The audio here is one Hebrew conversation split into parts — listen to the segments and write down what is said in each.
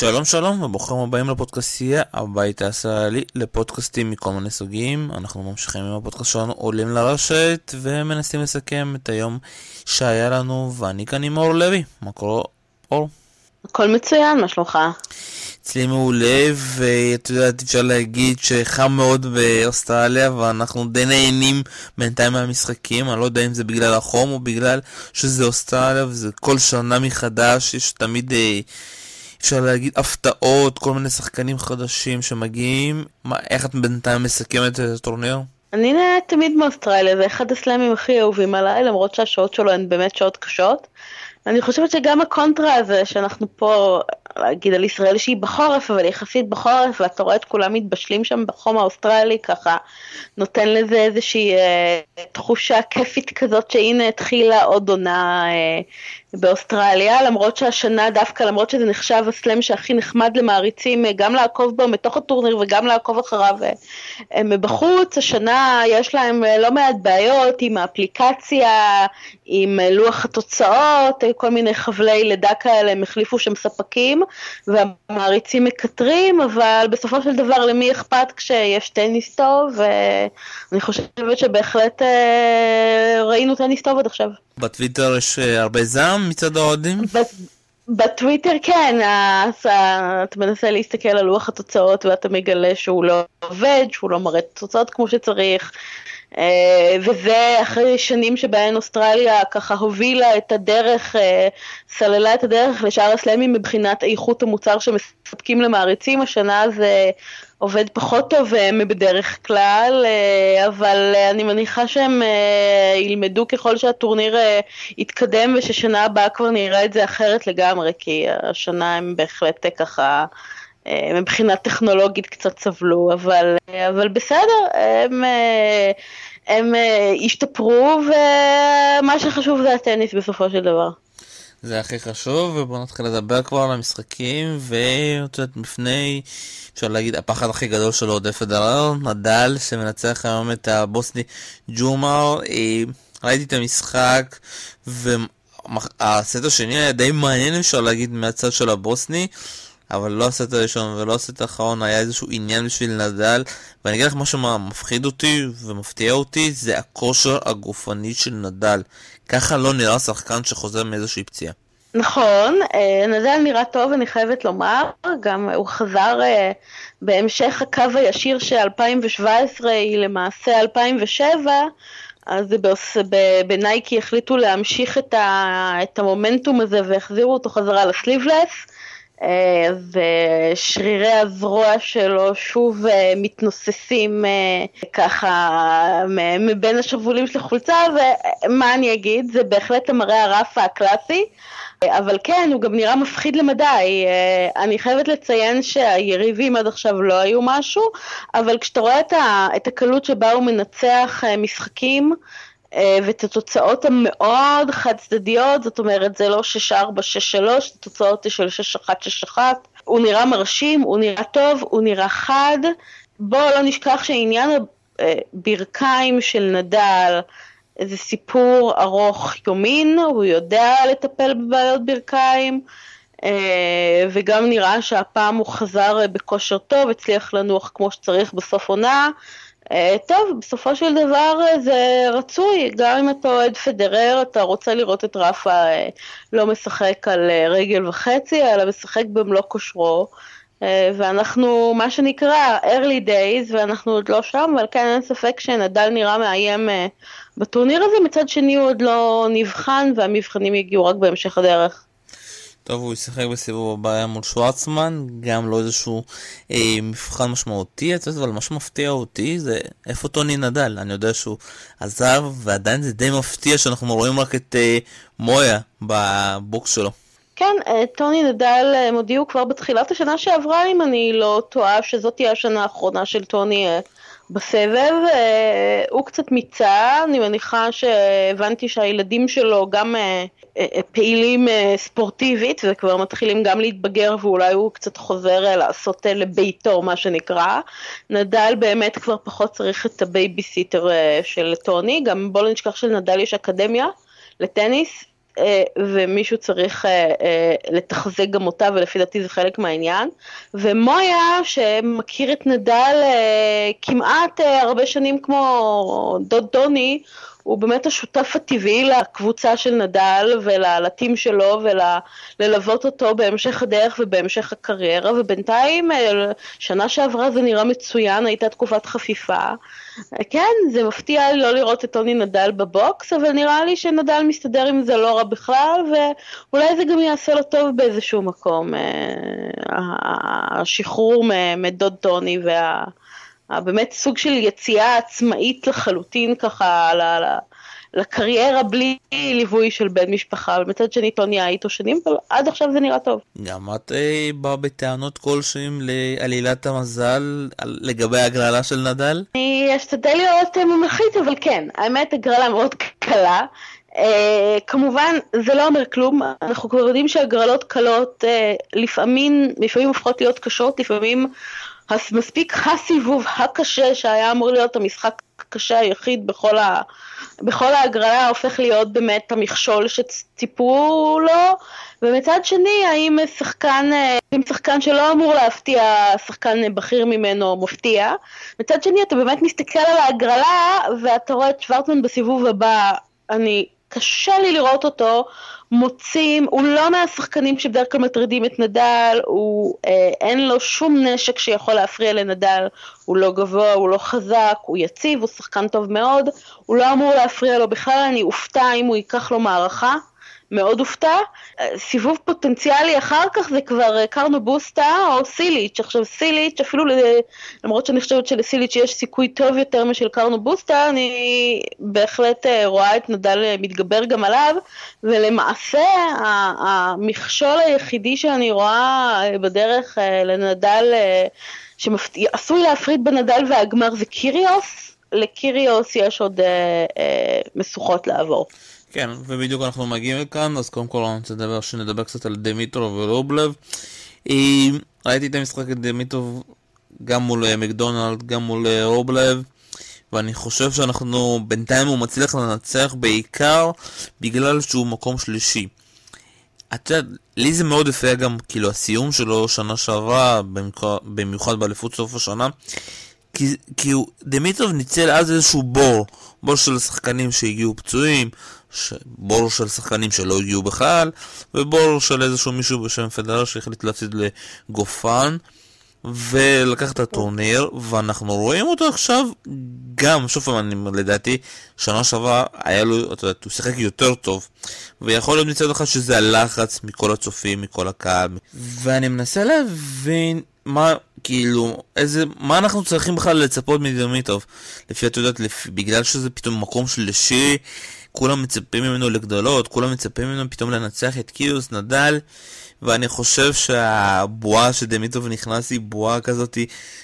שלום שלום וברוכים הבאים לפודקאסטייה הבית הישראלי לפודקאסטים מכל מיני סוגים אנחנו ממשיכים עם הפודקאסט שלנו עולים לרשת ומנסים לסכם את היום שהיה לנו ואני כאן עם אור לוי מה קורה אור? הכל מצוין מה שלומך? אצלי מעולה ואת יודעת אפשר להגיד שחם מאוד באוסטרליה ואנחנו די נהנים בינתיים מהמשחקים אני לא יודע אם זה בגלל החום או בגלל שזה אוסטרליה וזה כל שנה מחדש יש תמיד אה, אפשר להגיד הפתעות, כל מיני שחקנים חדשים שמגיעים. מה, איך את בינתיים מסכמת את הטורניר? אני נהנית תמיד מאוסטרליה, זה אחד הסלאמים הכי אהובים עליי, למרות שהשעות שלו הן באמת שעות קשות. אני חושבת שגם הקונטרה הזה שאנחנו פה, להגיד על ישראל שהיא בחורף, אבל יחסית בחורף, ואתה רואה את כולם מתבשלים שם בחום האוסטרלי, ככה נותן לזה איזושהי אה, תחושה כיפית כזאת שהנה התחילה עוד עונה אה, באוסטרליה, למרות שהשנה דווקא, למרות שזה נחשב הסלאם שהכי נחמד למעריצים, אה, גם לעקוב בו מתוך הטורניר וגם לעקוב אחריו אה, מבחוץ, השנה יש להם אה, לא מעט בעיות עם האפליקציה, עם לוח התוצאות, כל מיני חבלי לידה כאלה, הם החליפו שם ספקים, והמעריצים מקטרים, אבל בסופו של דבר למי אכפת כשיש טניס טוב, ואני חושבת שבהחלט ראינו טניס טוב עד עכשיו. בטוויטר יש הרבה זעם מצד האוהדים? בטוויטר כן, אתה מנסה להסתכל על לוח התוצאות ואתה מגלה שהוא לא עובד, שהוא לא מראה תוצאות כמו שצריך, אה, וזה אחרי שנים שבהן אוסטרליה ככה הובילה את הדרך, אה, סללה את הדרך לשאר הסלאמים מבחינת איכות המוצר שמספקים למעריצים, השנה זה עובד פחות טוב אה, מבדרך כלל, אבל אני מניחה שהם ילמדו ככל שהטורניר יתקדם וששנה הבאה כבר נראה את זה אחרת לגמרי, כי השנה הם בהחלט ככה... מבחינה טכנולוגית קצת סבלו, אבל, אבל בסדר, הם, הם השתפרו, ומה שחשוב זה הטניס בסופו של דבר. זה הכי חשוב, ובואו נתחיל לדבר כבר על המשחקים, ואת יודעת, לפני, אפשר להגיד, הפחד הכי גדול שלו עודף פדרר, נדל, שמנצח היום את הבוסני ג'ומר, ראיתי את המשחק, והסט השני היה די מעניין, אפשר להגיד, מהצד של הבוסני. אבל לא הסט הראשון ולא הסט האחרון היה איזשהו עניין בשביל נדל. ואני אגיד לך משהו מפחיד אותי ומפתיע אותי זה הכושר הגופני של נדל. ככה לא נראה שחקן שחוזר מאיזושהי פציעה. נכון, אה, נדל נראה טוב, אני חייבת לומר, גם הוא חזר אה, בהמשך הקו הישיר ש-2017 היא למעשה 2007, אז בנייקי החליטו להמשיך את, ה, את המומנטום הזה והחזירו אותו חזרה לסליבלס. אה, ושרירי הזרוע שלו שוב אה, מתנוססים אה, ככה מבין השרוולים של החולצה, ומה אני אגיד, זה בהחלט המראה הרף הקלאסי. אבל כן, הוא גם נראה מפחיד למדי. אני חייבת לציין שהיריבים עד עכשיו לא היו משהו, אבל כשאתה רואה את הקלות שבה הוא מנצח משחקים, ואת התוצאות המאוד חד צדדיות, זאת אומרת זה לא 6-4, 6-3, התוצאות של 6-1, 6-1, הוא נראה מרשים, הוא נראה טוב, הוא נראה חד. בואו לא נשכח שעניין הברכיים של נדל זה סיפור ארוך יומין, הוא יודע לטפל בבעיות ברכיים. אה, וגם נראה שהפעם הוא חזר בכושר טוב, הצליח לנוח כמו שצריך בסוף עונה, אה, טוב, בסופו של דבר אה, זה רצוי, גם אם אתה אוהד פדרר, אתה רוצה לראות את רפה אה, לא משחק על רגל וחצי, אלא משחק במלוא כושרו. ואנחנו, מה שנקרא, early days, ואנחנו עוד לא שם, אבל כן, אין ספק שנדל נראה מאיים בטורניר הזה, מצד שני הוא עוד לא נבחן, והמבחנים יגיעו רק בהמשך הדרך. טוב, הוא ישחק בסיבוב הבא מול שוורצמן, גם לא איזשהו אה, מבחן משמעותי, אבל מה שמפתיע אותי זה איפה טוני נדל. אני יודע שהוא עזב, ועדיין זה די מפתיע שאנחנו רואים רק את אה, מויה בבוקס שלו. כן, אה, טוני נדאל, הם הודיעו כבר בתחילת השנה שעברה, אם אני לא טועה, שזאת תהיה השנה האחרונה של טוני אה, בסבב. אה, הוא קצת מיצה, אני מניחה שהבנתי שהילדים שלו גם אה, אה, פעילים ספורטיבית וכבר מתחילים גם להתבגר ואולי הוא קצת חוזר לעשות לביתו מה שנקרא. נדאל באמת כבר פחות צריך את הבייביסיטר של טוני, גם בוא לא נשכח שלנדאל יש אקדמיה לטניס ומישהו צריך אה, אה, לתחזק גם אותה, ולפי דעתי זה חלק מהעניין. ומויה, שמכיר את נדל כמעט הרבה שנים כמו דוד דוני, הוא באמת השותף הטבעי לקבוצה של נדל ולטים שלו וללוות אותו בהמשך הדרך ובהמשך הקריירה ובינתיים שנה שעברה זה נראה מצוין, הייתה תקופת חפיפה. כן, זה מפתיע לא לראות את טוני נדל בבוקס, אבל נראה לי שנדל מסתדר עם זה לא רע בכלל ואולי זה גם יעשה לו טוב באיזשהו מקום, אה, השחרור מדוד טוני וה... באמת סוג של יציאה עצמאית לחלוטין ככה לקריירה בלי ליווי של בן משפחה, אבל מצד שני טוני היה איתו שנים, אבל עד עכשיו זה נראה טוב. גם את אה, באה בטענות כלשהם לעלילת המזל לגבי הגרלה של נדל? אני אשתדל להיות מומחית, אבל כן, האמת הגרלה מאוד קלה. Uh, כמובן זה לא אומר כלום, אנחנו כבר יודעים שהגרלות קלות uh, לפעמים, לפעמים הופכות להיות קשות, לפעמים מספיק הסיבוב הקשה שהיה אמור להיות המשחק הקשה היחיד בכל, ה, בכל ההגרלה הופך להיות באמת המכשול שציפו לו. ומצד שני האם שחקן, אם שחקן שלא אמור להפתיע, שחקן בכיר ממנו מפתיע? מצד שני אתה באמת מסתכל על ההגרלה ואתה רואה את שוורטמן בסיבוב הבא. אני קשה לי לראות אותו מוצאים, הוא לא מהשחקנים שבדרך כלל מטרידים את נדל, הוא, אה, אין לו שום נשק שיכול להפריע לנדל, הוא לא גבוה, הוא לא חזק, הוא יציב, הוא שחקן טוב מאוד, הוא לא אמור להפריע לו בכלל, אני אופתע אם הוא ייקח לו מערכה. מאוד הופתע. סיבוב פוטנציאלי אחר כך זה כבר קרנו בוסטה או סיליץ'. עכשיו סיליץ', אפילו למרות שאני חושבת שלסיליץ' יש סיכוי טוב יותר משל קרנו בוסטה, אני בהחלט אה, רואה את נדל אה, מתגבר גם עליו, ולמעשה המכשול היחידי שאני רואה אה, בדרך לנדל, שעשוי להפריד בין נדל והגמר זה קיריוס. לקיריוס יש עוד אה, אה, משוכות לעבור. כן, ובדיוק אנחנו מגיעים לכאן, אז קודם כל אני רוצה לדבר, שנדבר קצת על דמיטרוב ורובלב. ראיתי את המשחק את דמיטרוב גם מול אה, מקדונלד, גם מול אה, רובלב, ואני חושב שאנחנו, בינתיים הוא מצליח לנצח בעיקר בגלל שהוא מקום שלישי. את יודעת, לי זה מאוד הפריע גם, כאילו, הסיום שלו שנה שעברה, במיוחד באליפות סוף השנה, כי, כי הוא, דמיטרוב ניצל אז איזשהו בור, בור של שחקנים שהגיעו פצועים, בור של שחקנים שלא הגיעו בכלל, ובור של איזשהו מישהו בשם פדרר שהחליט להפסיד לגופן, ולקח את הטורניר, ואנחנו רואים אותו עכשיו גם, שוב פעם, לדעתי, שנה שעברה היה לו, אתה יודע, הוא שיחק יותר טוב, ויכול להיות מצד אחד שזה הלחץ מכל הצופים, מכל הקהל, ואני מנסה להבין מה, כאילו, איזה, מה אנחנו צריכים בכלל לצפות מדמיטוב? לפי, את יודעת, לפי, בגלל שזה פתאום מקום שלישי, כולם מצפים ממנו לגדולות, כולם מצפים ממנו פתאום לנצח את קיריוס, נדאל, ואני חושב שהבועה שדימיטרוב נכנס היא בועה כזאת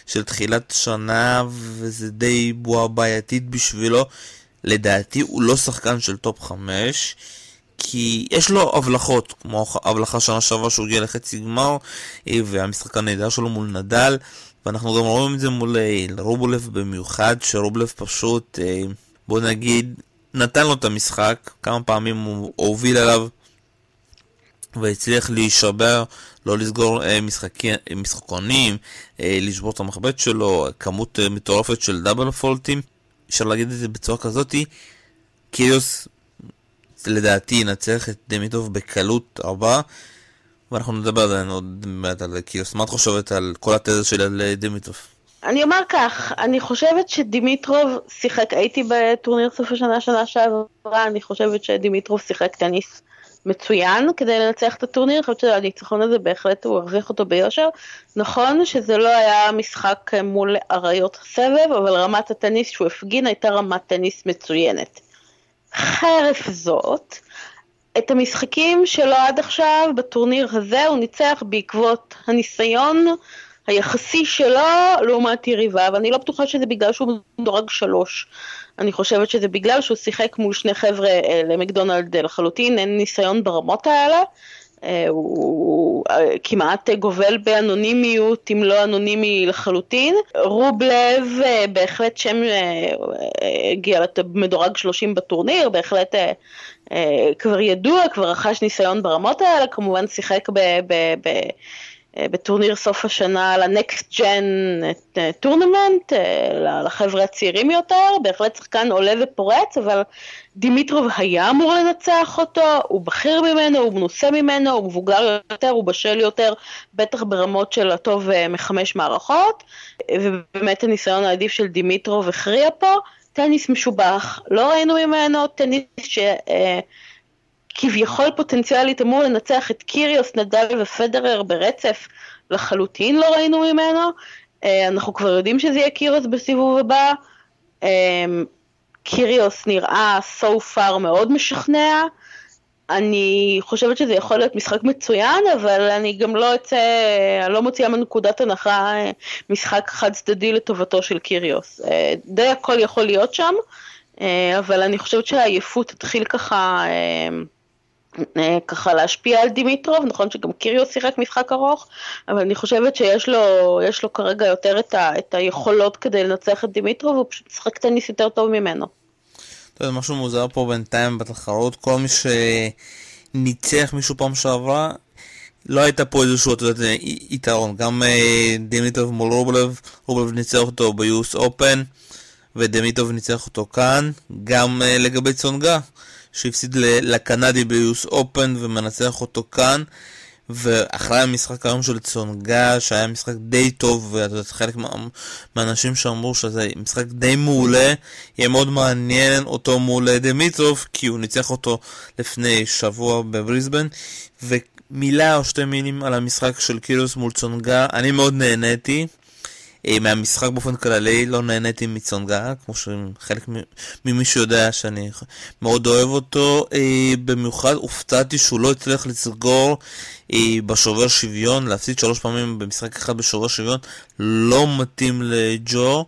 של תחילת שנה, וזה די בועה בעייתית בשבילו. לדעתי הוא לא שחקן של top 5. כי יש לו הבלחות, כמו הבלחה שנה שעברה שהוא הגיע לחצי גמר, והמשחק הנהדר שלו מול נדאל, ואנחנו גם רואים את זה מול אה, רובולב במיוחד, שרובולב פשוט, אה, בוא נגיד, נתן לו את המשחק, כמה פעמים הוא הוביל עליו והצליח להישבר, לא לסגור משחקי, משחקונים, לשבור את המחבט שלו, כמות מטורפת של דאבל פולטים, אפשר להגיד את זה בצורה כזאתי, קיריוס לדעתי ינצח את דמיטוב בקלות רבה ואנחנו נדבר עדיין עוד מעט על קיוס. מה את חושבת על כל התזה שלי על דמיטוב? אני אומר כך, אני חושבת שדימיטרוב שיחק, הייתי בטורניר סוף השנה שנה שעברה, אני חושבת שדימיטרוב שיחק טניס מצוין כדי לנצח את הטורניר, אני חושבת שהניצחון הזה בהחלט הוא הרוויח אותו ביושר. נכון שזה לא היה משחק מול אריות הסבב, אבל רמת הטניס שהוא הפגין הייתה רמת טניס מצוינת. חרף זאת, את המשחקים שלו עד עכשיו בטורניר הזה הוא ניצח בעקבות הניסיון היחסי שלו לעומת יריבה, ואני לא בטוחה שזה בגלל שהוא מדורג שלוש. אני חושבת שזה בגלל שהוא שיחק מול שני חבר'ה אה, למקדונלד לחלוטין, אין ניסיון ברמות האלה. אה, הוא כמעט גובל באנונימיות, אם לא אנונימי לחלוטין. רובלב בהחלט שם, הגיע למדורג 30 בטורניר, בהחלט כבר ידוע, כבר רכש ניסיון ברמות האלה, כמובן שיחק ב... ב, ב אה, בטורניר סוף השנה ל Next Gen tournament, לחבר'ה הצעירים יותר, בהחלט שחקן עולה ופורץ, אבל דימיטרוב היה אמור לנצח אותו, הוא בכיר ממנו, הוא מנוסה ממנו, הוא מבוגר יותר, הוא בשל יותר, בטח ברמות של הטוב אה, מחמש מערכות, ובאמת הניסיון העדיף של דימיטרוב הכריע פה. טניס משובח, לא ראינו ממנו טניס ש... אה, כביכול פוטנציאלית אמור לנצח את קיריוס, נדל ופדרר ברצף, לחלוטין לא ראינו ממנו. אה, אנחנו כבר יודעים שזה יהיה קיריוס בסיבוב הבא. אה, קיריוס נראה so far מאוד משכנע. אני חושבת שזה יכול להיות משחק מצוין, אבל אני גם לא אצא, לא מוציאה מנקודת הנחה אה, משחק חד צדדי לטובתו של קיריוס. די הכל יכול להיות שם, אבל אני חושבת שהעייפות תתחיל ככה ככה להשפיע על דימיטרוב, נכון שגם קיריוס שיחק משחק ארוך, אבל אני חושבת שיש לו, לו כרגע יותר את, ה, את היכולות כדי לנצח את דימיטרוב, והוא פשוט משחק טניס יותר טוב ממנו. אתה יודע, משהו מוזר פה בינתיים בתחרות, כל מי שניצח מישהו פעם שעברה, לא הייתה פה איזשהו, אתה יודע, יתרון, גם אה, דימיטרוב מול רובלב, רובלב ניצח אותו ביוס אופן, ודמיטרוב ניצח אותו כאן, גם אה, לגבי צונגה. שהפסיד לקנדי ביוס אופן ומנצח אותו כאן. ואחרי המשחק היום של צונגה, שהיה משחק די טוב, ואתה יודע, חלק מה, מהאנשים שאמרו שזה משחק די מעולה, יהיה מאוד מעניין אותו מול דמיטרוב, כי הוא ניצח אותו לפני שבוע בבריסבן, ומילה או שתי מילים על המשחק של קירוס מול צונגה, אני מאוד נהניתי. אה, מהמשחק באופן כללי לא נהניתי מצונגה, כמו שחלק ממי שיודע שאני מאוד אוהב אותו. אה, במיוחד הופתעתי שהוא לא הצליח לסגור אה, בשובר שוויון, להפסיד שלוש פעמים במשחק אחד בשובר שוויון, לא מתאים לג'ו.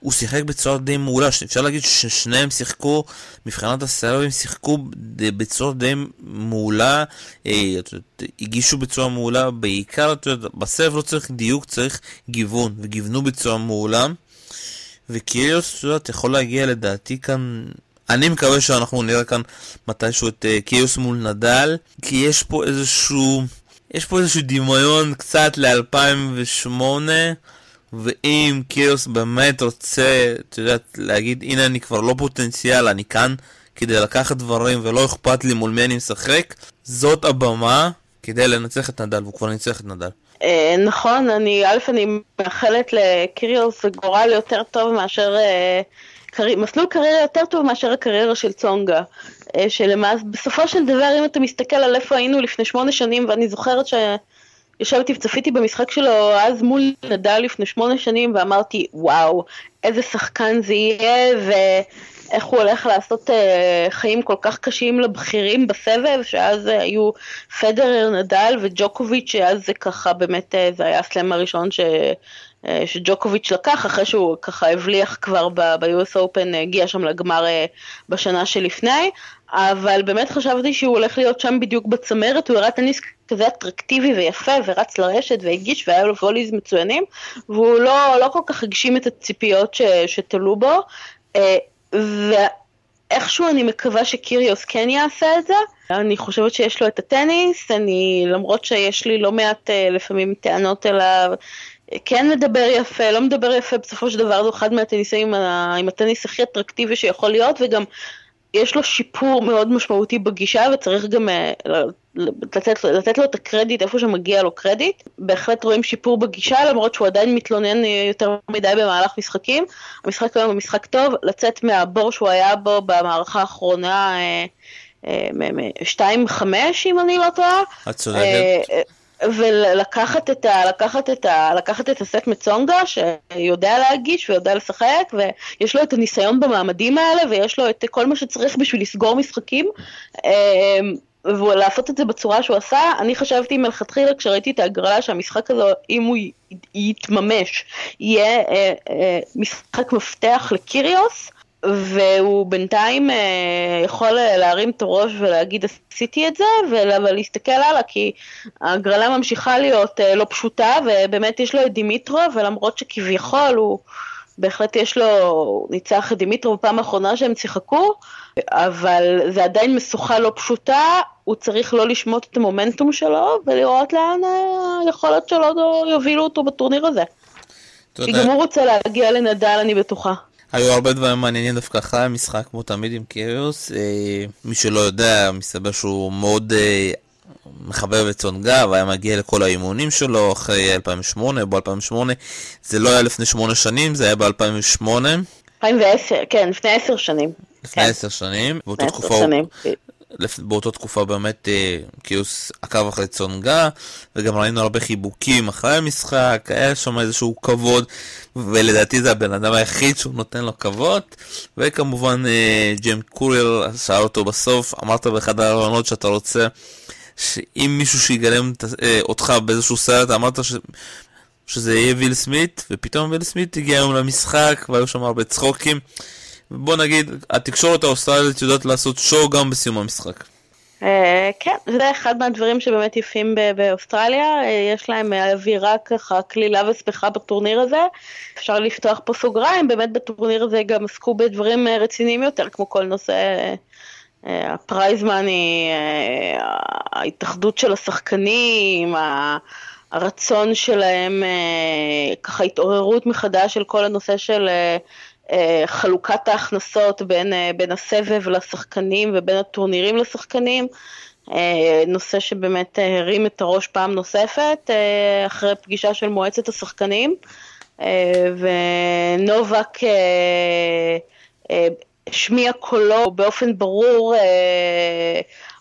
הוא שיחק בצורה די מעולה, אפשר להגיד ששניהם שיחקו, מבחינת הסרבים שיחקו בצורה די מעולה, אה, הגישו בצורה מעולה, בעיקר, בסרב לא צריך דיוק, צריך גיוון, וגיוונו בצורה מעולה. וקיריוס, את יודעת, יכול להגיע לדעתי כאן, אני מקווה שאנחנו נראה כאן מתישהו את uh, קיריוס מול נדל, כי יש פה איזשהו, יש פה איזשהו דמיון קצת ל-2008. ואם קיוס באמת רוצה, את יודעת, להגיד, הנה אני כבר לא פוטנציאל, אני כאן כדי לקחת דברים ולא אכפת לי מול מי אני משחק, זאת הבמה כדי לנצח את נדל, והוא כבר ניצח את נדל. אה, נכון, אני, א', אני מאחלת לקיריוס גורל יותר טוב מאשר, אה, מסלול קריירה יותר טוב מאשר הקריירה של צונגה. אה, שלמעשה, בסופו של דבר, אם אתה מסתכל על איפה היינו לפני שמונה שנים, ואני זוכרת ש... ישבתי וצפיתי במשחק שלו אז מול נדל לפני שמונה שנים ואמרתי וואו איזה שחקן זה יהיה ואיך הוא הולך לעשות uh, חיים כל כך קשים לבכירים בסבב שאז uh, היו פדרר, נדל וג'וקוביץ' שאז זה ככה באמת uh, זה היה הסלאם הראשון ש... שג'וקוביץ' לקח אחרי שהוא ככה הבליח כבר ב-US Open, הגיע שם לגמר בשנה שלפני, אבל באמת חשבתי שהוא הולך להיות שם בדיוק בצמרת, הוא הראה טניס כזה אטרקטיבי ויפה ורץ לרשת והגיש והיה לו ווליז מצוינים והוא לא, לא כל כך הגשים את הציפיות ש, שתלו בו אה, ואיכשהו אני מקווה שקיריוס כן יעשה את זה. אני חושבת שיש לו את הטניס, אני למרות שיש לי לא מעט אה, לפעמים טענות אליו כן מדבר יפה, לא מדבר יפה, בסופו של דבר הוא אחד מהטניסאים עם הטניס הכי אטרקטיבי שיכול להיות, וגם יש לו שיפור מאוד משמעותי בגישה וצריך גם uh, לתת, לתת לו את הקרדיט איפה שמגיע לו קרדיט. בהחלט רואים שיפור בגישה למרות שהוא עדיין מתלונן יותר מדי במהלך משחקים. המשחק היום הוא משחק טוב, לצאת מהבור שהוא היה בו במערכה האחרונה 2-5 אה, אם אני לא טועה. את צודקת. ולקחת את, ה, לקחת, את ה, לקחת את הסט מצונגה שיודע להגיש ויודע לשחק ויש לו את הניסיון במעמדים האלה ויש לו את כל מה שצריך בשביל לסגור משחקים אמ, ולעשות את זה בצורה שהוא עשה, אני חשבתי מלכתחילה כשראיתי את ההגרלה שהמשחק הזה, אם הוא יתממש, יהיה אה, אה, משחק מפתח לקיריוס והוא בינתיים אה, יכול להרים את הראש ולהגיד עשיתי את זה, אבל להסתכל הלאה, כי ההגרלה ממשיכה להיות אה, לא פשוטה, ובאמת יש לו את דימיטרו, ולמרות שכביכול הוא, בהחלט יש לו, ניצח את דימיטרו בפעם האחרונה שהם שיחקו, אבל זה עדיין משוכה לא פשוטה, הוא צריך לא לשמוט את המומנטום שלו, ולראות לאן היכולת שלו יובילו אותו בטורניר הזה. כי גם הוא רוצה להגיע לנדל, אני בטוחה. היו הרבה דברים מעניינים דווקא אחרי המשחק, כמו תמיד עם קיריוס. אה, מי שלא יודע, מסתבר שהוא מאוד אה, מחבב את צונגה, והיה מגיע לכל האימונים שלו אחרי 2008, ב-2008. זה לא היה לפני שמונה שנים, זה היה ב-2008. 2010, כן, לפני עשר שנים. לפני כן. עשר שנים, באותה תקופה הוא... באותה תקופה באמת אה, קיוס עקב אחרי צונגה, וגם ראינו הרבה חיבוקים אחרי המשחק, היה שם איזשהו כבוד, ולדעתי זה הבן אדם היחיד שהוא נותן לו כבוד, וכמובן אה, ג'יימ קוריאל שאל אותו בסוף, אמרת באחד הרעיונות שאתה רוצה שאם מישהו שיגלם אה, אותך באיזשהו סרט, אמרת ש... שזה יהיה ויל סמית, ופתאום ויל סמית הגיע היום למשחק, והיו שם הרבה צחוקים. בוא נגיד, התקשורת האוסטרלית יודעת לעשות שואו גם בסיום המשחק. אה, כן, זה אחד מהדברים שבאמת יפים באוסטרליה, אה, יש להם אווירה ככה קלילה ושמחה בטורניר הזה. אפשר לפתוח פה סוגריים, באמת בטורניר הזה גם עסקו בדברים אה, רציניים יותר, כמו כל נושא ה prize money, ההתאחדות של השחקנים, הרצון שלהם, ככה התעוררות מחדש של כל הנושא של חלוקת ההכנסות בין, אה, בין הסבב לשחקנים ובין הטורנירים לשחקנים, אה, נושא שבאמת הרים את הראש פעם נוספת אחרי פגישה של מועצת השחקנים, ונובק השמיע קולו באופן ברור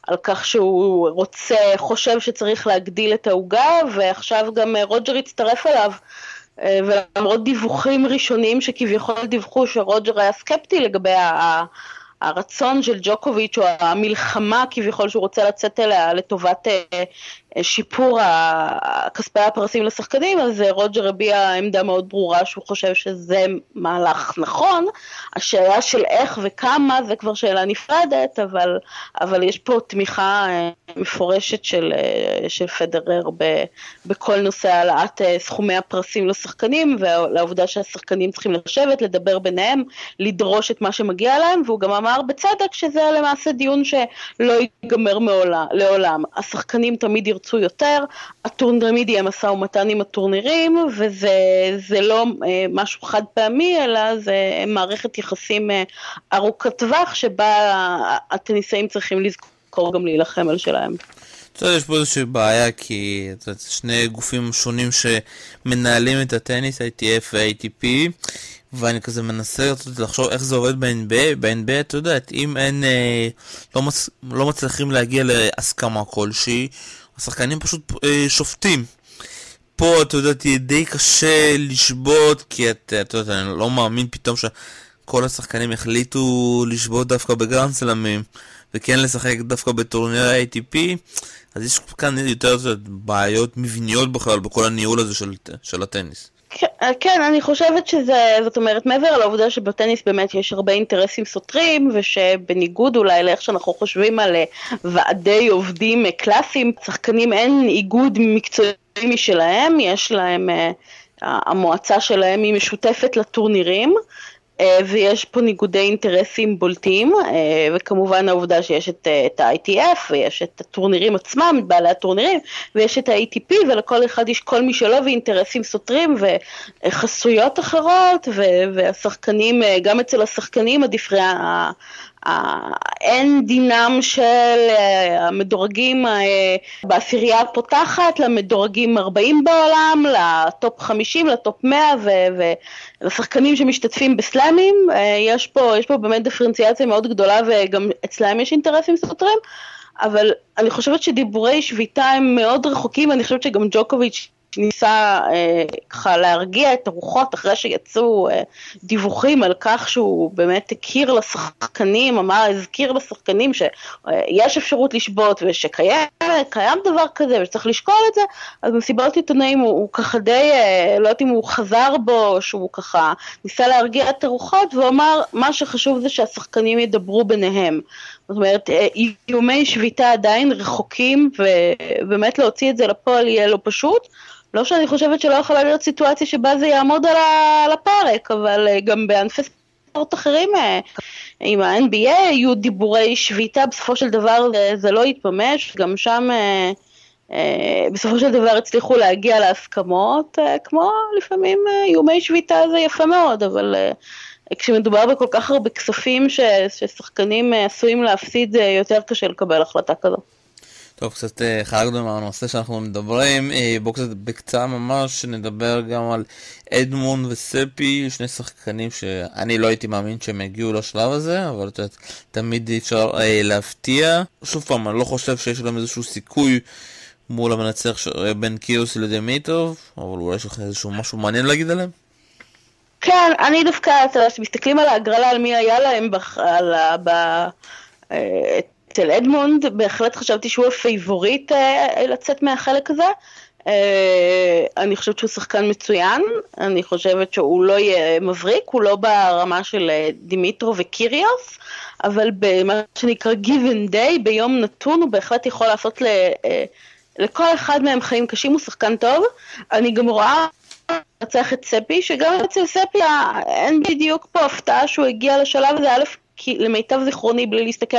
על כך שהוא רוצה, חושב שצריך להגדיל את העוגה, ועכשיו גם רוג'ר הצטרף אליו. אה, ולמרות דיווחים ראשונים שכביכול דיווחו שרוג'ר היה סקפטי לגבי הרצון של ג'וקוביץ' או המלחמה כביכול שהוא רוצה לצאת אליה לטובת אה, שיפור כספי הפרסים לשחקנים, אז רוג'ר הביע עמדה מאוד ברורה שהוא חושב שזה מהלך נכון. השאלה של איך וכמה זה כבר שאלה נפרדת, אבל, אבל יש פה תמיכה אה, מפורשת של, אה, של פדרר ב, בכל נושא העלאת אה, סכומי הפרסים לשחקנים, ולעובדה שהשחקנים צריכים לשבת, לדבר ביניהם, לדרוש את מה שמגיע להם, והוא גם אמר בצדק שזה למעשה דיון שלא ייגמר מעולם, לעולם. השחקנים תמיד ירצו ירצו יותר, תמיד יהיה משא ומתן עם הטורנירים, וזה לא אה, משהו חד פעמי, אלא זה מערכת יחסים אה, ארוכת טווח, שבה הטניסאים צריכים לזכור גם להילחם על שלהם. יודע, יש פה איזושהי בעיה, כי זה שני גופים שונים שמנהלים את הטניס, ITF ו-ATP, ואני כזה מנסה לחשוב איך זה עובד ב-NBA, ב-NBA, אתה יודע, אם אין, אה, לא, מצ... לא מצליחים להגיע להסכמה כלשהי, השחקנים פשוט אה, שופטים. פה, אתה יודע, תהיה די קשה לשבות, כי אתה, אתה יודע, אני לא מאמין פתאום שכל השחקנים החליטו לשבות דווקא בגרנד סלמים, וכן לשחק דווקא בטורניר ה-ATP, אז יש כאן יותר בעיות מבניות בכלל בכל הניהול הזה של, של הטניס. כן, כן, אני חושבת שזה, זאת אומרת, מעבר לעובדה שבטניס באמת יש הרבה אינטרסים סותרים, ושבניגוד אולי לאיך שאנחנו חושבים על אה, ועדי עובדים אה, קלאסיים, שחקנים אין איגוד מקצועי משלהם, יש להם, אה, המועצה שלהם היא משותפת לטורנירים. אה, ויש פה ניגודי אינטרסים בולטים, אה, וכמובן העובדה שיש את, אה, את ה-ITF ויש את הטורנירים עצמם, את בעלי הטורנירים, ויש את ה-ATP ולכל אחד יש כל מי שלא ואינטרסים סותרים וחסויות אחרות, והשחקנים, גם אצל השחקנים הדיפרי... אין דינם של המדורגים בעשירייה הפותחת למדורגים 40 בעולם, לטופ 50, לטופ 100 ולשחקנים שמשתתפים בסלאמים, יש פה, יש פה באמת דיפרנציאציה מאוד גדולה וגם אצלהם יש אינטרסים סותרים, אבל אני חושבת שדיבורי שביתה הם מאוד רחוקים, אני חושבת שגם ג'וקוביץ' ניסה אה, ככה להרגיע את הרוחות אחרי שיצאו אה, דיווחים על כך שהוא באמת הכיר לשחקנים, אמר, הזכיר לשחקנים שיש אפשרות לשבות ושקיים דבר כזה ושצריך לשקול את זה, אז במסיבות עיתונאים הוא, הוא ככה די, אה, לא יודעת אם הוא חזר בו, שהוא ככה ניסה להרגיע את הרוחות והוא אמר, מה שחשוב זה שהשחקנים ידברו ביניהם. זאת אומרת, איומי שביתה עדיין רחוקים, ובאמת להוציא את זה לפועל יהיה לא פשוט. לא שאני חושבת שלא יכולה להיות סיטואציה שבה זה יעמוד על הפרק, אבל אה, גם בענפי ספורט אחרים, אה, עם ה-NBA היו דיבורי שביתה, בסופו של דבר זה, לא יתממש, גם שם אה, בסופו של דבר הצליחו להגיע להסכמות, כמו לפעמים איומי שביתה זה יפה מאוד, אבל כשמדובר בכל כך הרבה כספים ש, ששחקנים עשויים להפסיד, זה יותר קשה לקבל החלטה כזו. טוב, קצת אה, חרגנו מהנושא שאנחנו מדברים, אה, בואו קצת בקצרה ממש נדבר גם על אדמון וספי, שני שחקנים שאני לא הייתי מאמין שהם יגיעו לשלב הזה, אבל את תמיד אפשר אה, להפתיע. שוב פעם, אני לא חושב שיש להם איזשהו סיכוי מול המנצח ש... בין קיוס לדמיטרוב, אבל אולי יש לך איזשהו משהו מעניין להגיד עליהם? כן, אני דווקא, אתה יודע, כשמסתכלים על ההגרלה, על מי היה להם בח... ב... אצל אדמונד בהחלט חשבתי שהוא ה favorite אה, לצאת מהחלק הזה. אה, אני חושבת שהוא שחקן מצוין, אני חושבת שהוא לא יהיה מבריק, הוא לא ברמה של אה, דימיטרוב וקיריוס, אבל במה שנקרא given day, ביום נתון הוא בהחלט יכול לעשות ל, לכל אחד מהם חיים קשים, הוא שחקן טוב. אני גם רואה לנצח את ספי, שגם אצל ספי אין בדיוק פה הפתעה שהוא הגיע לשלב הזה, א', כי למיטב זיכרוני, בלי להסתכל,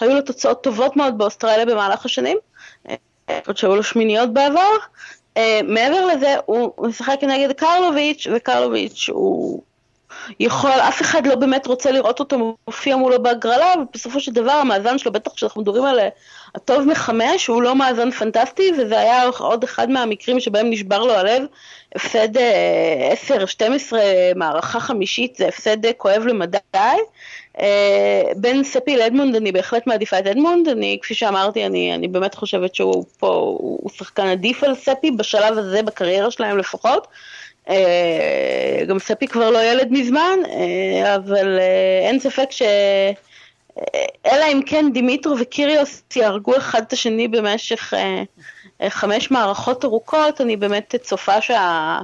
היו לו תוצאות טובות מאוד באוסטרליה במהלך השנים, עוד שהיו לו שמיניות בעבר. Uh, מעבר לזה, הוא משחק נגד קרלוביץ', וקרלוביץ' הוא יכול, אף אחד לא באמת רוצה לראות אותו מופיע מולו בהגרלה, ובסופו של דבר המאזן שלו, בטח כשאנחנו מדברים על הטוב מחמש, הוא לא מאזן פנטסטי, וזה היה עוד אחד מהמקרים שבהם נשבר לו הלב. הפסד 10-12 אה, מערכה חמישית, זה הפסד אה, כואב למדי. אה, בין ספי לאדמונד אני בהחלט מעדיפה את אדמונד, אני כפי שאמרתי אני, אני באמת חושבת שהוא פה, הוא שחקן עדיף על ספי בשלב הזה בקריירה שלהם לפחות. אה, גם ספי כבר לא ילד מזמן, אה, אבל אין ספק ש... אלא אם כן דימיטרו וקיריוס יהרגו אחד את השני במשך חמש מערכות ארוכות, אני באמת צופה שה...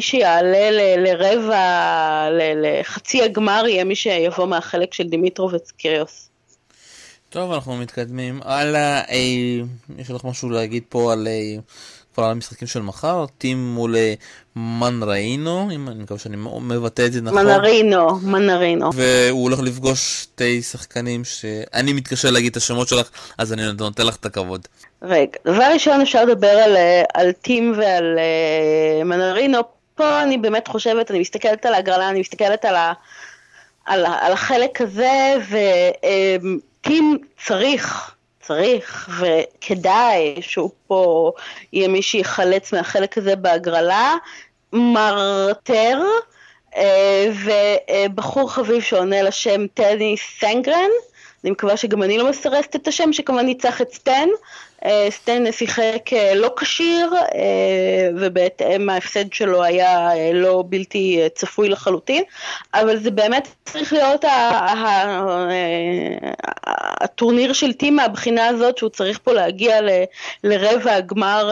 שיעלה ל, לרבע, ל, לחצי הגמר יהיה מי שיבוא מהחלק של דימיטרו וצקיריוס. טוב, אנחנו מתקדמים. הלאה, אה, יש לך משהו להגיד פה על, אה, כבר על המשחקים של מחר? טים מול אה, מנראינו, אם אני מקווה שאני מבטא את זה נכון. מנרינו, מנרינו. והוא הולך לפגוש שתי שחקנים שאני מתקשה להגיד את השמות שלך, אז אני נותן לך את הכבוד. רגע, דבר ראשון אפשר לדבר על, אה, על טים ועל uh, מנרינו. פה אני באמת חושבת, אני מסתכלת על ההגרלה, אני מסתכלת על, ה, על, על החלק הזה, וטים צריך, צריך וכדאי שהוא פה יהיה מי שיחלץ מהחלק הזה בהגרלה. מרטר, uh, ובחור חביב שעונה לשם טני סנגרן. אני מקווה שגם אני לא מסרסת את השם, שכמובן ניצח את סטן. אה, סטן שיחק אה, לא כשיר, אה, ובהתאם ההפסד שלו היה לא בלתי צפוי לחלוטין, אבל זה באמת צריך להיות הטורניר של טים מהבחינה הזאת, שהוא צריך פה להגיע לרבע הגמר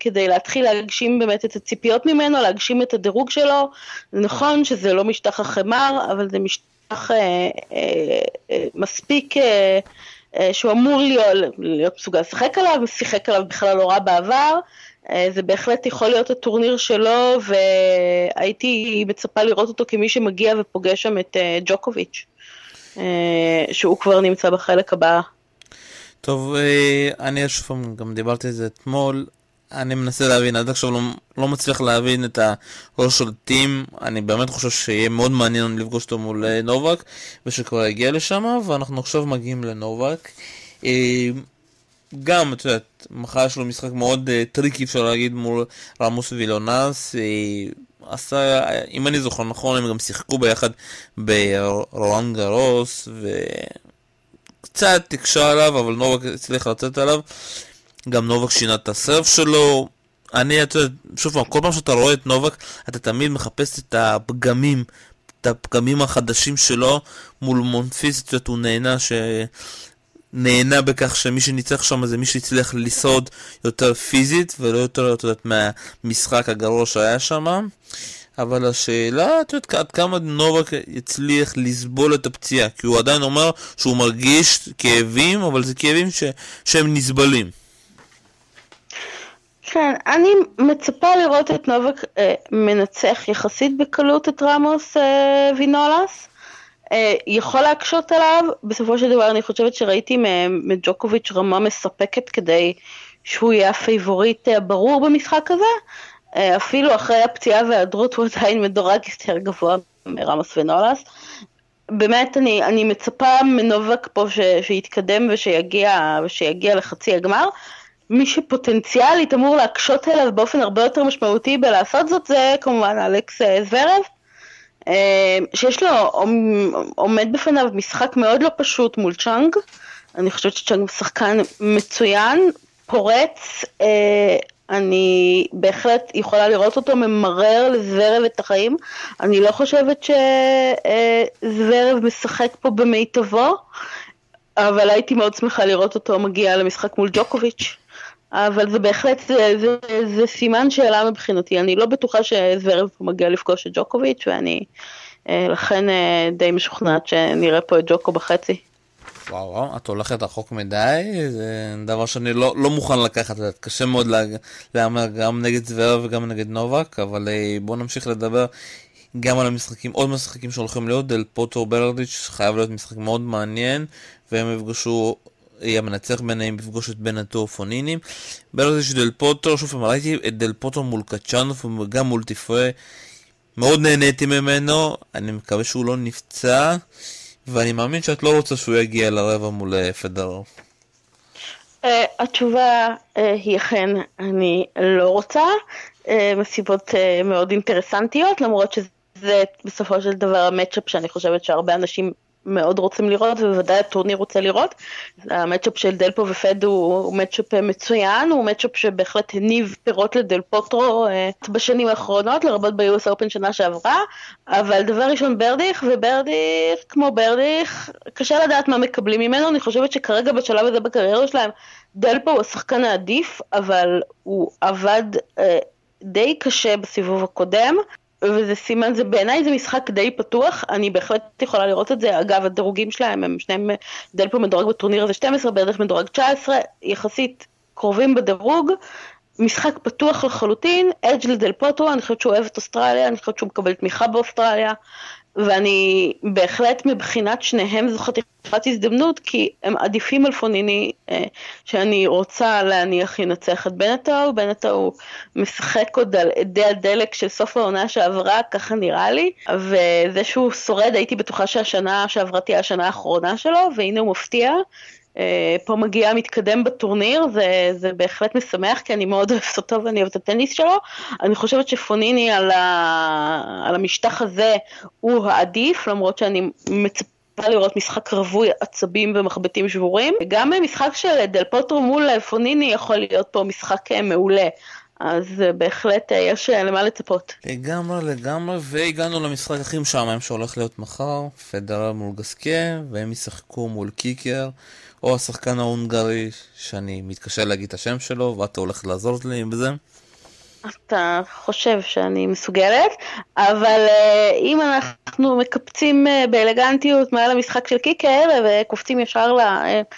כדי להתחיל להגשים באמת את הציפיות ממנו, להגשים את הדירוג שלו. נכון שזה לא משטח החמר, אבל זה משטח מספיק... אה, שהוא אמור להיות, להיות מסוגל לשחק עליו, שיחק עליו בכלל לא רע בעבר, אה, זה בהחלט יכול להיות הטורניר שלו, והייתי מצפה לראות אותו כמי שמגיע ופוגש שם את אה, ג'וקוביץ', שהוא כבר נמצא בחלק הבא. טוב, אני שוב גם דיברתי על זה אתמול, אני מנסה להבין, עד עכשיו לא, לא מצליח להבין את הראש של תים, אני באמת חושב שיהיה מאוד מעניין לפגוש אותו מול אה, נובק, ושכבר יגיע לשם, ואנחנו עכשיו מגיעים לנובק. אה, גם, את יודעת, מחר יש לו משחק מאוד אה, tricky, אפשר להגיד, מול רמוס וינולס. עשה, אם אני זוכר נכון, הם גם שיחקו ביחד ברולאן גארוס, וקצת תקשה עליו, אבל נובק הצליח לצאת עליו. גם נובק שינה את הסרף שלו, אני, אתה יודע, שוב פעם, כל פעם שאתה רואה את נובק, אתה תמיד מחפש את הפגמים, את הפגמים החדשים שלו מול מונפיס, את יודעת, הוא נהנה ש... נהנה בכך שמי שניצח שם זה מי שהצליח לשרוד יותר פיזית ולא יותר, את יודעת, מהמשחק הגרוע שהיה שם. אבל השאלה, את יודעת, עד כמה נובק יצליח לסבול את הפציעה, כי הוא עדיין אומר שהוא מרגיש כאבים, אבל זה כאבים ש... שהם נסבלים. כן, אני מצפה לראות את נובק אה, מנצח יחסית בקלות את רמוס אה, וינולס. אה, יכול להקשות עליו, בסופו של דבר אני חושבת שראיתי מג'וקוביץ' רמה מספקת כדי שהוא יהיה ה favorite הברור אה, במשחק הזה. אה, אפילו אחרי הפציעה וההיעדרות הוא עדיין מדורג יותר גבוה מרמוס ונולס. באמת אני, אני מצפה מנובק פה ש, שיתקדם ושיגיע, ושיגיע לחצי הגמר. מי שפוטנציאלית אמור להקשות אליו באופן הרבה יותר משמעותי בלעשות זאת זה כמובן אלכס אה, זוורב, אה, שיש לו, עומד בפניו משחק מאוד לא פשוט מול צ'אנג, אני חושבת שצ'אנג הוא שחקן מצוין, פורץ, אה, אני בהחלט יכולה לראות אותו ממרר לזוורב את החיים. אני לא חושבת שזוורב משחק פה במיטבו, אבל הייתי מאוד שמחה לראות אותו מגיע למשחק מול ג'וקוביץ'. אבל זה בהחלט, זה, זה, זה סימן שאלה מבחינתי, אני לא בטוחה שזוורב מגיע לפגוש את ג'וקוביץ', ואני אה, לכן אה, די משוכנעת שנראה פה את ג'וקו בחצי. וואו, וואו, את הולכת רחוק מדי, זה דבר שאני לא, לא מוכן לקחת, זה קשה מאוד להמר גם נגד זוורב וגם נגד נובק, אבל אה, בואו נמשיך לדבר גם על המשחקים, עוד משחקים שהולכים להיות, דל פוטו ברדיץ' חייב להיות משחק מאוד מעניין, והם יפגשו המנצח ביניהם יפגוש את בנטו פונינים. ברדיץ' דל פוטו, שוב פעם ראיתי את דל פוטו מול קצ'אנוף וגם מול טיפואה, מאוד נהניתי ממנו, אני מקווה שהוא לא נפצע. ואני מאמין שאת לא רוצה שהוא יגיע לרבע מול אה, פדרר. Uh, התשובה uh, היא אכן, אני לא רוצה, uh, מסיבות uh, מאוד אינטרסנטיות, למרות שזה בסופו של דבר המצ'אפ שאני חושבת שהרבה אנשים מאוד רוצים לראות, ובוודאי הטורניר רוצה לראות. המצ'אפ של דלפו ופד הוא, הוא מצ'אפ מצוין, הוא מצ'אפ שבהחלט הניב פירות לדל פוטרו אה, בשנים האחרונות, לרבות ב-US Open שנה שעברה, אבל דבר ראשון ברדיך, וברדיך, כמו ברדיך, קשה לדעת מה מקבלים ממנו, אני חושבת שכרגע בשלב הזה בקריירה שלהם, דלפו הוא השחקן העדיף, אבל הוא עבד אה, די קשה בסיבוב הקודם, וזה סימן, זה בעיניי זה משחק די פתוח, אני בהחלט יכולה לראות את זה, אגב הדירוגים שלהם הם שניהם, דלפו מדורג בטורניר הזה 12, בערך מדורג 19, יחסית קרובים בדירוג, משחק פתוח לחלוטין, אדג' לדל פוטו, אני חושבת שהוא אוהב את אוסטרליה, אני חושבת שהוא מקבל תמיכה באוסטרליה, ואני בהחלט מבחינת שניהם זו חתיכת הזדמנות, כי הם עדיפים על פוניני, אה, שאני רוצה להניח ינצח את בנטו, בנטו משחק עוד על אדי הדלק של סוף העונה שעברה, ככה נראה לי, וזה שהוא שורד, הייתי בטוחה שהשנה שעברה תהיה השנה האחרונה שלו, והנה הוא מפתיע. אה, פה מגיע מתקדם בטורניר, זה, זה בהחלט משמח, כי אני מאוד אוהבת אותו ואני אוהבת את הטניס שלו. אני חושבת שפוניני על, ה, על המשטח הזה הוא העדיף, למרות שאני מצפה לראות משחק רווי עצבים ומחבטים שבורים. גם משחק של דל פוטרו מול פוניני יכול להיות פה משחק אה, מעולה. אז בהחלט יש למה לצפות. לגמרי, לגמרי, והגענו למשחק הכי משעמם שהולך להיות מחר, פדרר מול גסקה, והם ישחקו מול קיקר. או השחקן ההונגרי, שאני מתקשה להגיד את השם שלו, ואתה הולך לעזור לי עם זה. אתה חושב שאני מסוגלת, אבל uh, אם אנחנו מקפצים uh, באלגנטיות מעל המשחק של קיקר וקופצים ישר ל... Uh,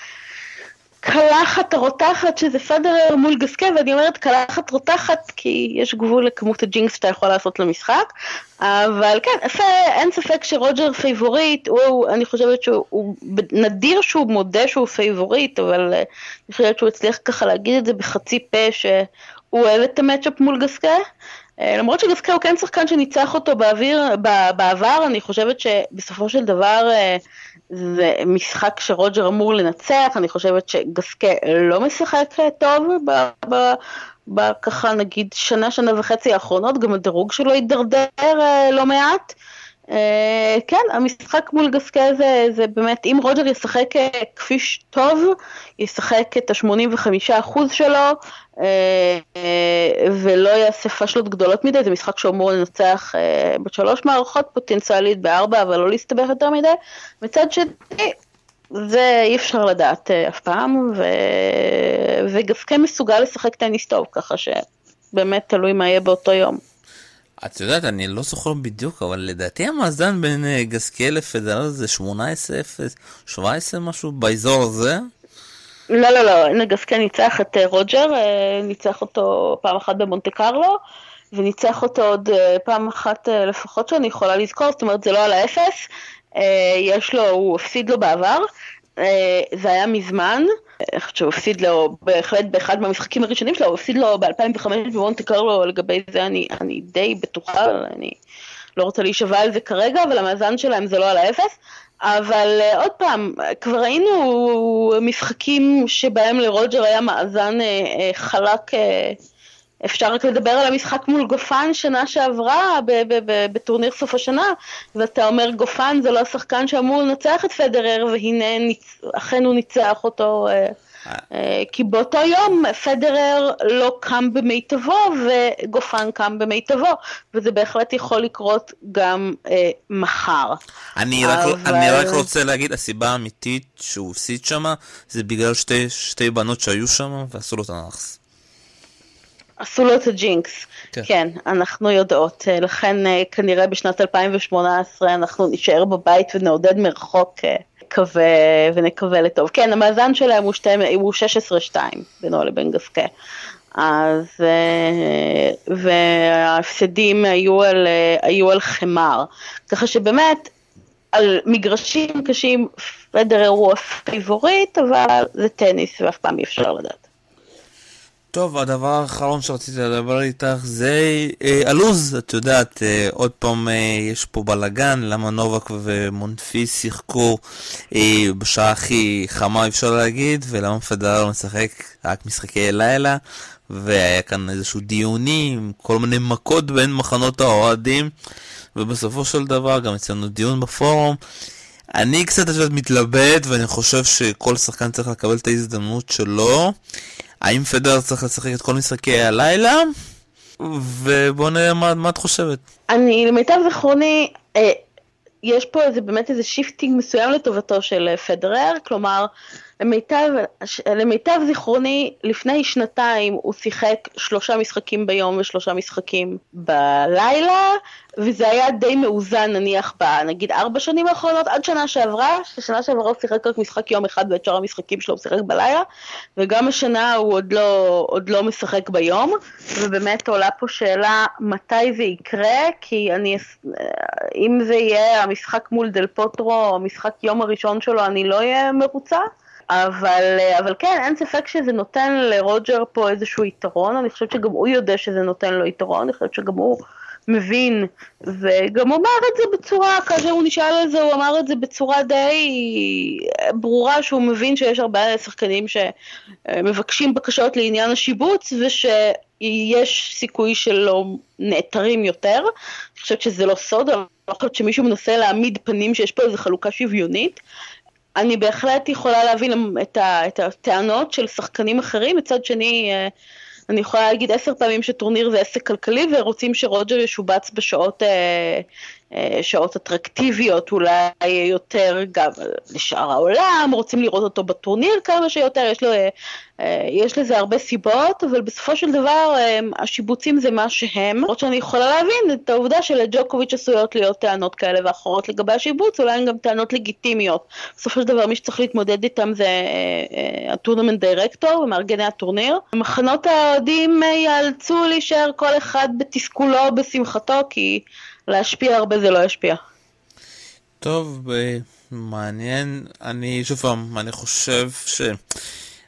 קלחת הרותחת שזה פדרר מול גאסקה, ואני אומרת קלחת רותחת כי יש גבול לכמות ה jinx שאתה יכול לעשות למשחק, אבל כן, אין ספק שרוג'ר favorite, הוא, אני חושבת שהוא נדיר שהוא מודה שהוא favorite, אבל אני חושבת שהוא הצליח ככה להגיד את זה בחצי פה שהוא אוהב את ה matchup מול גאסקה. למרות שגאסקה הוא כן שחקן שניצח אותו באוויר, בעבר, אני חושבת שבסופו של דבר זה משחק שרוג'ר אמור לנצח, אני חושבת שגסקה לא משחק טוב בככה נגיד שנה, שנה וחצי האחרונות, גם הדירוג שלו הידרדר אה, לא מעט. אה, כן, המשחק מול גסקה זה, זה באמת, אם רוג'ר ישחק אה, כפי שטוב, ישחק את ה-85% שלו, אה, ולא יעשה פשלות גדולות מדי, זה משחק שאמור לנצח בשלוש מערכות, פוטנציאלית בארבע, אבל לא להסתבך יותר מדי. מצד שני, זה אי אפשר לדעת אף פעם, ו... וגסקה מסוגל לשחק טניס טוב, ככה שבאמת תלוי מה יהיה באותו יום. את יודעת, אני לא זוכר בדיוק, אבל לדעתי המאזן בין אה, גסקיה לפדרל זה 18-0, 17 משהו באזור הזה. לא, לא, לא, גסקיה ניצח את אה, רוג'ר, אה, ניצח אותו פעם אחת במונטה קרלו, וניצח אותו עוד פעם אחת לפחות שאני יכולה לזכור, זאת אומרת זה לא על האפס, יש לו, הוא הפסיד לו בעבר, זה היה מזמן, אני חושבת שהוא הפסיד לו, בהחלט באחד מהמשחקים הראשונים שלו, הוא הפסיד לו ב-2005 במונטה קרלו, לגבי זה אני, אני די בטוחה, אני לא רוצה להישבע על זה כרגע, אבל המאזן שלהם זה לא על האפס. אבל uh, עוד פעם, כבר ראינו משחקים שבהם לרוג'ר היה מאזן uh, uh, חלק uh, אפשר רק לדבר על המשחק מול גופן שנה שעברה בטורניר סוף השנה, ואתה אומר גופן זה לא השחקן שאמור לנצח את פדרר, והנה ניצ... אכן הוא ניצח אותו. אה, אה, כי באותו יום פדרר לא קם במיטבו וגופן קם במיטבו, וזה בהחלט יכול לקרות גם אה, מחר. אני, אבל... רק, אני רק רוצה להגיד, הסיבה האמיתית שהוא הפסיד שמה, זה בגלל שתי, שתי בנות שהיו שם ועשו לו את הנאחס. עשו לו את הג'ינקס, כן. כן, אנחנו יודעות, אה, לכן אה, כנראה בשנת 2018 אנחנו נישאר בבית ונעודד מרחוק אה, קווה ונקווה לטוב. כן, המאזן שלהם הוא, הוא 16-2 בינו לבין גסקה. אז, וההפסדים היו על, היו על חמר. ככה שבאמת, על מגרשים קשים, פדרר הוא ה favorite, אבל זה טניס ואף פעם אי אפשר לדעת. טוב, הדבר האחרון שרציתי לדבר איתך זה אה, הלו"ז, את יודעת, אה, עוד פעם אה, יש פה בלאגן, למה נובק ומונפיס שיחקו אה, בשעה הכי חמה אפשר להגיד, ולמה פדרר משחק רק משחקי לילה, והיה כאן איזשהו דיונים, כל מיני מכות בין מחנות האוהדים, ובסופו של דבר גם אצלנו דיון בפורום. אני קצת מתלבט, ואני חושב שכל שחקן צריך לקבל את ההזדמנות שלו. האם פדרר צריך לשחק את כל משחקי הלילה? ובוא נראה מה, מה את חושבת. אני, למיטב זכרוני, אה, יש פה איזה באמת איזה shifting מסוים לטובתו של אה, פדרר, כלומר, למיטב, למיטב זיכרוני, לפני שנתיים הוא שיחק שלושה משחקים ביום ושלושה משחקים בלילה, וזה היה די מאוזן נניח בנגיד ארבע שנים האחרונות, עד שנה שעברה, ששנה שעברה הוא שיחק רק משחק יום אחד ואת שאר המשחקים שלו הוא שיחק בלילה, וגם השנה הוא עוד לא, עוד לא משחק ביום, ובאמת עולה פה שאלה מתי זה יקרה, כי אני, אם זה יהיה המשחק מול דל פוטרו, המשחק יום הראשון שלו, אני לא אהיה מרוצה. אבל, אבל כן, אין ספק שזה נותן לרוג'ר פה איזשהו יתרון, אני חושבת שגם הוא יודע שזה נותן לו יתרון, אני חושבת שגם הוא מבין, וגם אמר את זה בצורה, כאשר הוא נשאל על זה, הוא אמר את זה בצורה די ברורה, שהוא מבין שיש הרבה שחקנים שמבקשים בקשות לעניין השיבוץ, ושיש סיכוי שלא נעתרים יותר. אני חושבת שזה לא סוד, אני לא חושבת שמישהו מנסה להעמיד פנים שיש פה איזו חלוקה שוויונית. אני בהחלט יכולה להבין את, הטענות של שחקנים אחרים, מצד שני, אה, אני יכולה להגיד עשר פעמים שטורניר זה עסק כלכלי ורוצים שרוג'ר ישובץ בשעות אה, שעות אטרקטיביות אולי יותר גם לשאר העולם, רוצים לראות אותו בטורניר כמה שיותר, יש, לו, אה, יש לזה הרבה סיבות, אבל בסופו של דבר השיבוצים זה מה שהם, למרות שאני יכולה להבין את העובדה שלג'וקוביץ' עשויות להיות טענות כאלה ואחרות לגבי השיבוץ, אולי הן גם טענות לגיטימיות. בסופו של דבר מי שצריך להתמודד איתם זה הטורנמנט דירקטור ומארגני הטורניר. מחנות האוהדים ייאלצו להישאר כל אחד בתסכולו, בשמחתו, כי להשפיע הרבה זה לא ישפיע. טוב, מעניין. אני, שוב פעם, אני חושב ש...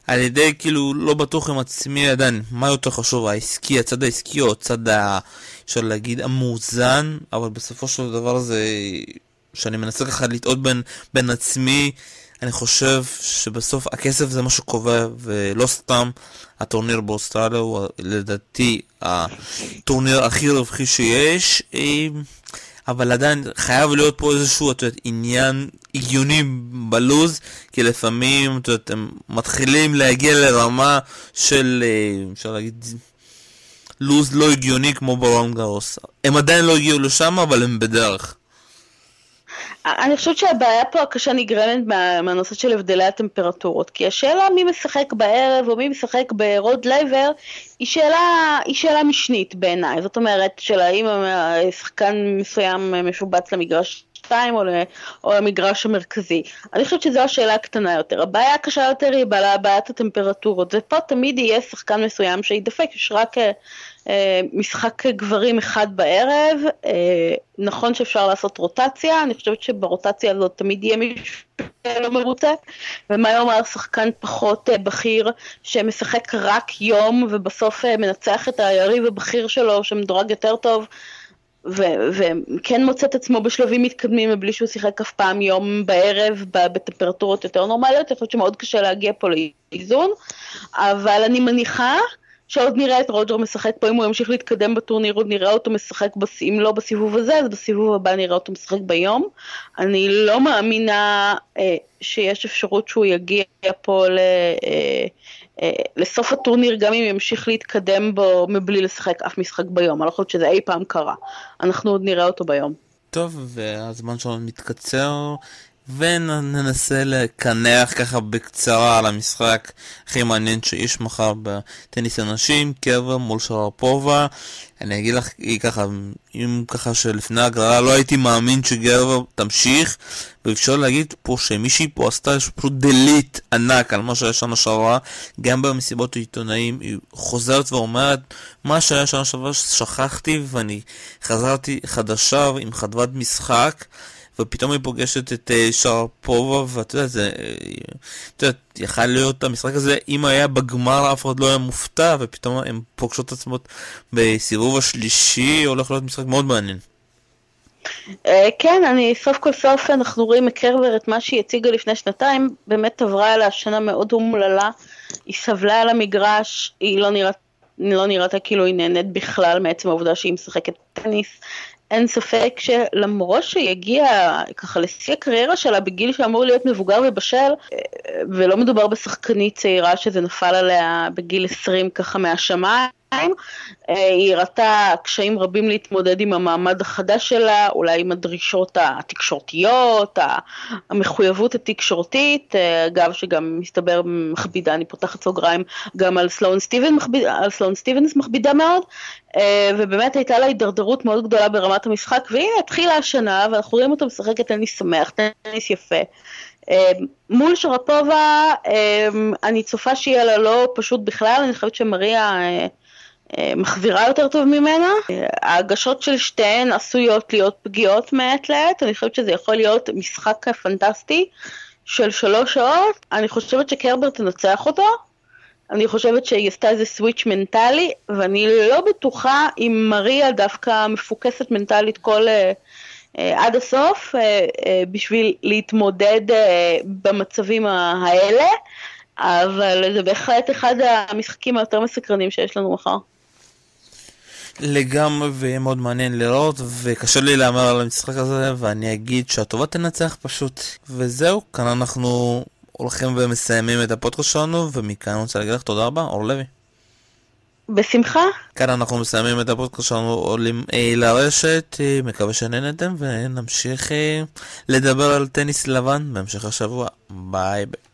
על ידי, כאילו, לא בטוח עם עצמי עדיין, מה יותר חשוב, העסקי, הצד העסקי או הצד, ה... אפשר להגיד, המאוזן, אבל בסופו של דבר זה... שאני מנסה ככה לטעות בין, בין עצמי, אני חושב שבסוף הכסף זה מה שקובע, ולא סתם הטורניר באוסטרליה הוא לדעתי הטורניר הכי רווחי שיש. אבל עדיין חייב להיות פה איזשהו, את יודעת, עניין הגיוני בלוז, כי לפעמים, את יודעת, הם מתחילים להגיע לרמה של, אה, אפשר להגיד, לוז לא הגיוני כמו ברון גרוס. הם עדיין לא הגיעו לשם, אבל הם בדרך. אני חושבת שהבעיה פה הקשה נגרמת מה, מהנושא של הבדלי הטמפרטורות, כי השאלה מי משחק בערב או מי משחק ברוד לייבור היא שאלה, היא שאלה משנית בעיניי, זאת אומרת של האם שחקן מסוים משובץ למגרש 2 או, או למגרש המרכזי. אני חושבת שזו השאלה הקטנה יותר. הבעיה הקשה יותר היא בעיית הטמפרטורות, ופה תמיד יהיה שחקן מסוים שידפק, יש רק אה, משחק גברים אחד בערב, אה, נכון שאפשר לעשות רוטציה, אני חושבת שברוטציה הזאת תמיד יהיה מישהו לא מרוצה, ומה יאמר שחקן פחות אה, בכיר שמשחק רק יום ובסוף מנצח את היריב הבכיר שלו שמדורג יותר טוב, וכן מוצא את עצמו בשלבים מתקדמים מבלי שהוא שיחק אף פעם יום בערב בטמפרטורות יותר נורמליות, אני חושבת שמאוד קשה להגיע פה לאיזון, אבל אני מניחה שעוד נראה את רוג'ר משחק פה, אם הוא ימשיך להתקדם בטורניר עוד נראה אותו משחק, בס... אם לא בסיבוב הזה, אז בסיבוב הבא נראה אותו משחק ביום. אני לא מאמינה אה, שיש אפשרות שהוא יגיע פה ל... אה, אה, לסוף הטורניר, גם אם ימשיך להתקדם בו מבלי לשחק אף משחק ביום. אני לא חושבת שזה אי פעם קרה. אנחנו עוד נראה אותו ביום. טוב, והזמן שלנו מתקצר. וננסה לקנח ככה בקצרה על המשחק הכי מעניין שיש מחר בטניס הנשים, קבר מול שרפובה. אני אגיד לך ככה, אם ככה שלפני הגרלה לא הייתי מאמין שגבר תמשיך, ואפשר להגיד פה שמישהי פה עשתה פשוט דליט ענק על מה שהיה שנה שעברה, גם במסיבות העיתונאים, היא חוזרת ואומרת, מה שהיה שנה שעברה שכחתי ואני חזרתי חדשה עם חדוות משחק. ופתאום היא פוגשת את uh, שרפובה, ואתה יודע, זה, אתה יודע, יכל להיות המשחק הזה, אם היה בגמר אף אחד לא היה מופתע, ופתאום הן פוגשות את עצמות בסיבוב השלישי, הולך להיות משחק מאוד מעניין. Uh, כן, אני סוף כל סוף אנחנו רואים מקרבר את מה שהיא הציגה לפני שנתיים, באמת עברה עליה שנה מאוד אומללה, היא סבלה על המגרש, היא לא נראית לא נראתה כאילו היא נהנית בכלל מעצם העובדה שהיא משחקת טניס, אין ספק שלמרות שהיא הגיעה ככה לשיא הקריירה שלה בגיל שאמור להיות מבוגר ובשל, ולא מדובר בשחקנית צעירה שזה נפל עליה בגיל 20 ככה מהשמיים, היא הראתה קשיים רבים להתמודד עם המעמד החדש שלה, אולי עם הדרישות התקשורתיות, המחויבות התקשורתית, אגב שגם מסתבר מכבידה, אני פותחת סוגריים, גם על סלון סטיבנס, מכביד, על סלון סטיבנס מכבידה מאוד, ובאמת הייתה לה הידרדרות מאוד גדולה ברמת המשחק, והנה התחילה השנה ואנחנו רואים אותה משחקת טניס שמח, טניס יפה. מול שרפובה אני צופה שיהיה לה לא פשוט בכלל, אני חושבת שמריה אה, מחזירה יותר טוב ממנה. ההגשות של שתיהן עשויות להיות פגיעות מעת לעת, אני חושבת שזה יכול להיות משחק פנטסטי של שלוש שעות. אני חושבת שקרבר תנצח אותו. אני חושבת שהיא עשתה איזה סוויץ' מנטלי, ואני לא בטוחה אם מריה דווקא מפוקסת מנטלית כל... Uh, עד הסוף בשביל להתמודד במצבים האלה, אבל זה בהחלט אחד המשחקים היותר מסקרנים שיש לנו מחר. לגמרי, ויהיה מאוד מעניין לראות, וקשה לי להמר על המשחק הזה, ואני אגיד שהטובה תנצח פשוט. וזהו, כאן אנחנו הולכים ומסיימים את הפודקאסט שלנו, ומכאן אני רוצה להגיד לך תודה רבה, אור לוי. בשמחה. כאן אנחנו מסיימים את הפודקאסט שלנו עולים אה, לרשת, אה, מקווה שנהנתם ונמשיך אה, לדבר על טניס לבן בהמשך השבוע. ביי ביי.